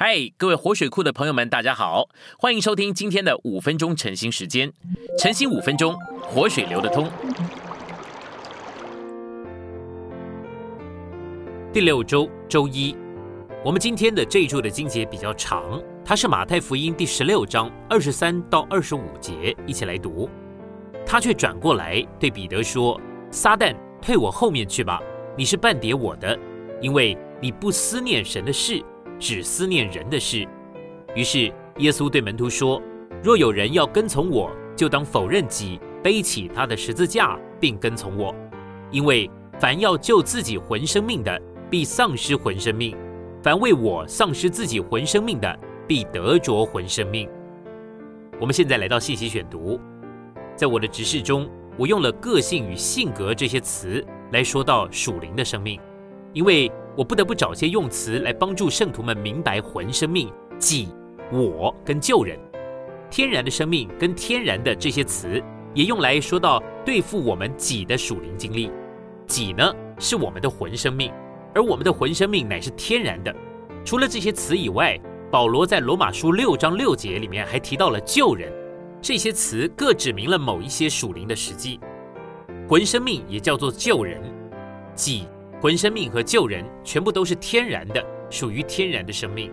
嗨，各位活水库的朋友们，大家好，欢迎收听今天的五分钟晨兴时间。晨兴五分钟，活水流得通。第六周周一，我们今天的这一周的经节比较长，它是马太福音第十六章二十三到二十五节，一起来读。他却转过来对彼得说：“撒旦，退我后面去吧！你是半叠我的，因为你不思念神的事。”只思念人的事。于是耶稣对门徒说：“若有人要跟从我，就当否认己，背起他的十字架，并跟从我。因为凡要救自己魂生命的，必丧失魂生命；凡为我丧失自己魂生命的，必得着魂生命。”我们现在来到信息选读，在我的执事中，我用了个性与性格这些词来说到属灵的生命，因为。我不得不找些用词来帮助圣徒们明白魂生命、己、我跟救人。天然的生命跟天然的这些词，也用来说到对付我们己的属灵经历。己呢是我们的魂生命，而我们的魂生命乃是天然的。除了这些词以外，保罗在罗马书六章六节里面还提到了救人。这些词各指明了某一些属灵的实际。魂生命也叫做救人，己。魂生命和救人全部都是天然的，属于天然的生命。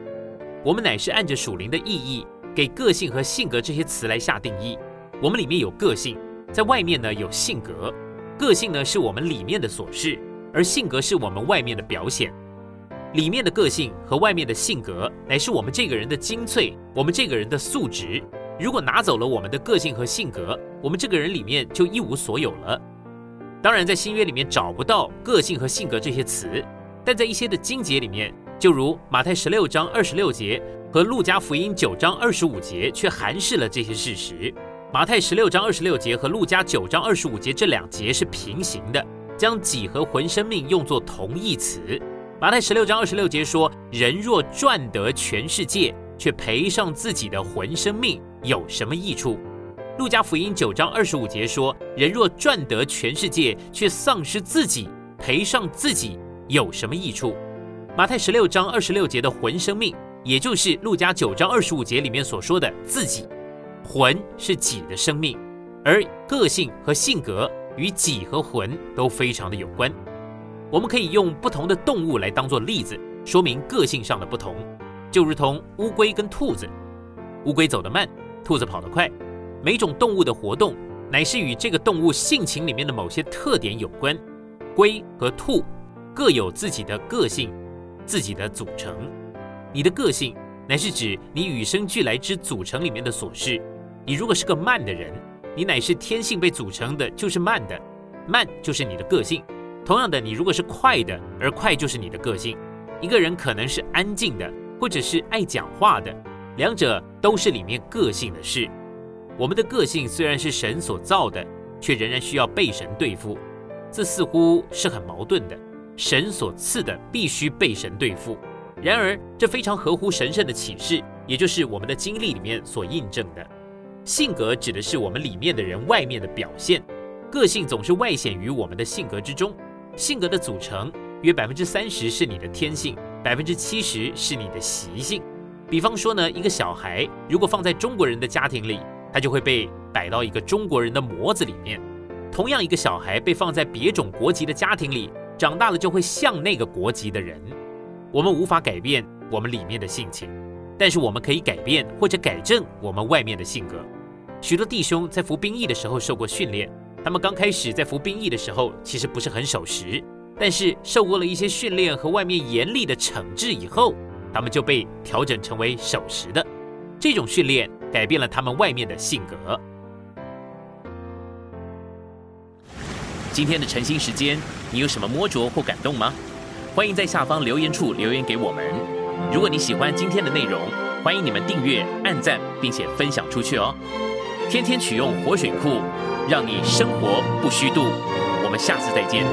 我们乃是按着属灵的意义，给个性和性格这些词来下定义。我们里面有个性，在外面呢有性格。个性呢是我们里面的琐事，而性格是我们外面的表现。里面的个性和外面的性格，乃是我们这个人的精粹，我们这个人的素质。如果拿走了我们的个性和性格，我们这个人里面就一无所有了。当然，在新约里面找不到个性和性格这些词，但在一些的经节里面，就如马太十六章二十六节和路加福音九章二十五节，却含示了这些事实。马太十六章二十六节和路加九章二十五节这两节是平行的，将己和魂生命用作同义词。马太十六章二十六节说：“人若赚得全世界，却赔上自己的魂生命，有什么益处？”路加福音九章二十五节说：“人若赚得全世界，却丧失自己，赔上自己，有什么益处？”马太十六章二十六节的魂生命，也就是路加九章二十五节里面所说的自己，魂是己的生命，而个性和性格与己和魂都非常的有关。我们可以用不同的动物来当做例子，说明个性上的不同，就如同乌龟跟兔子，乌龟走得慢，兔子跑得快。每种动物的活动，乃是与这个动物性情里面的某些特点有关。龟和兔各有自己的个性，自己的组成。你的个性，乃是指你与生俱来之组成里面的琐事。你如果是个慢的人，你乃是天性被组成的，就是慢的，慢就是你的个性。同样的，你如果是快的，而快就是你的个性。一个人可能是安静的，或者是爱讲话的，两者都是里面个性的事。我们的个性虽然是神所造的，却仍然需要被神对付，这似乎是很矛盾的。神所赐的必须被神对付，然而这非常合乎神圣的启示，也就是我们的经历里面所印证的。性格指的是我们里面的人外面的表现，个性总是外显于我们的性格之中。性格的组成约百分之三十是你的天性，百分之七十是你的习性。比方说呢，一个小孩如果放在中国人的家庭里，他就会被摆到一个中国人的模子里面。同样，一个小孩被放在别种国籍的家庭里，长大了就会像那个国籍的人。我们无法改变我们里面的性情，但是我们可以改变或者改正我们外面的性格。许多弟兄在服兵役的时候受过训练，他们刚开始在服兵役的时候其实不是很守时，但是受过了一些训练和外面严厉的惩治以后，他们就被调整成为守时的。这种训练。改变了他们外面的性格。今天的晨兴时间，你有什么摸着或感动吗？欢迎在下方留言处留言给我们。如果你喜欢今天的内容，欢迎你们订阅、按赞，并且分享出去哦。天天取用活水库，让你生活不虚度。我们下次再见。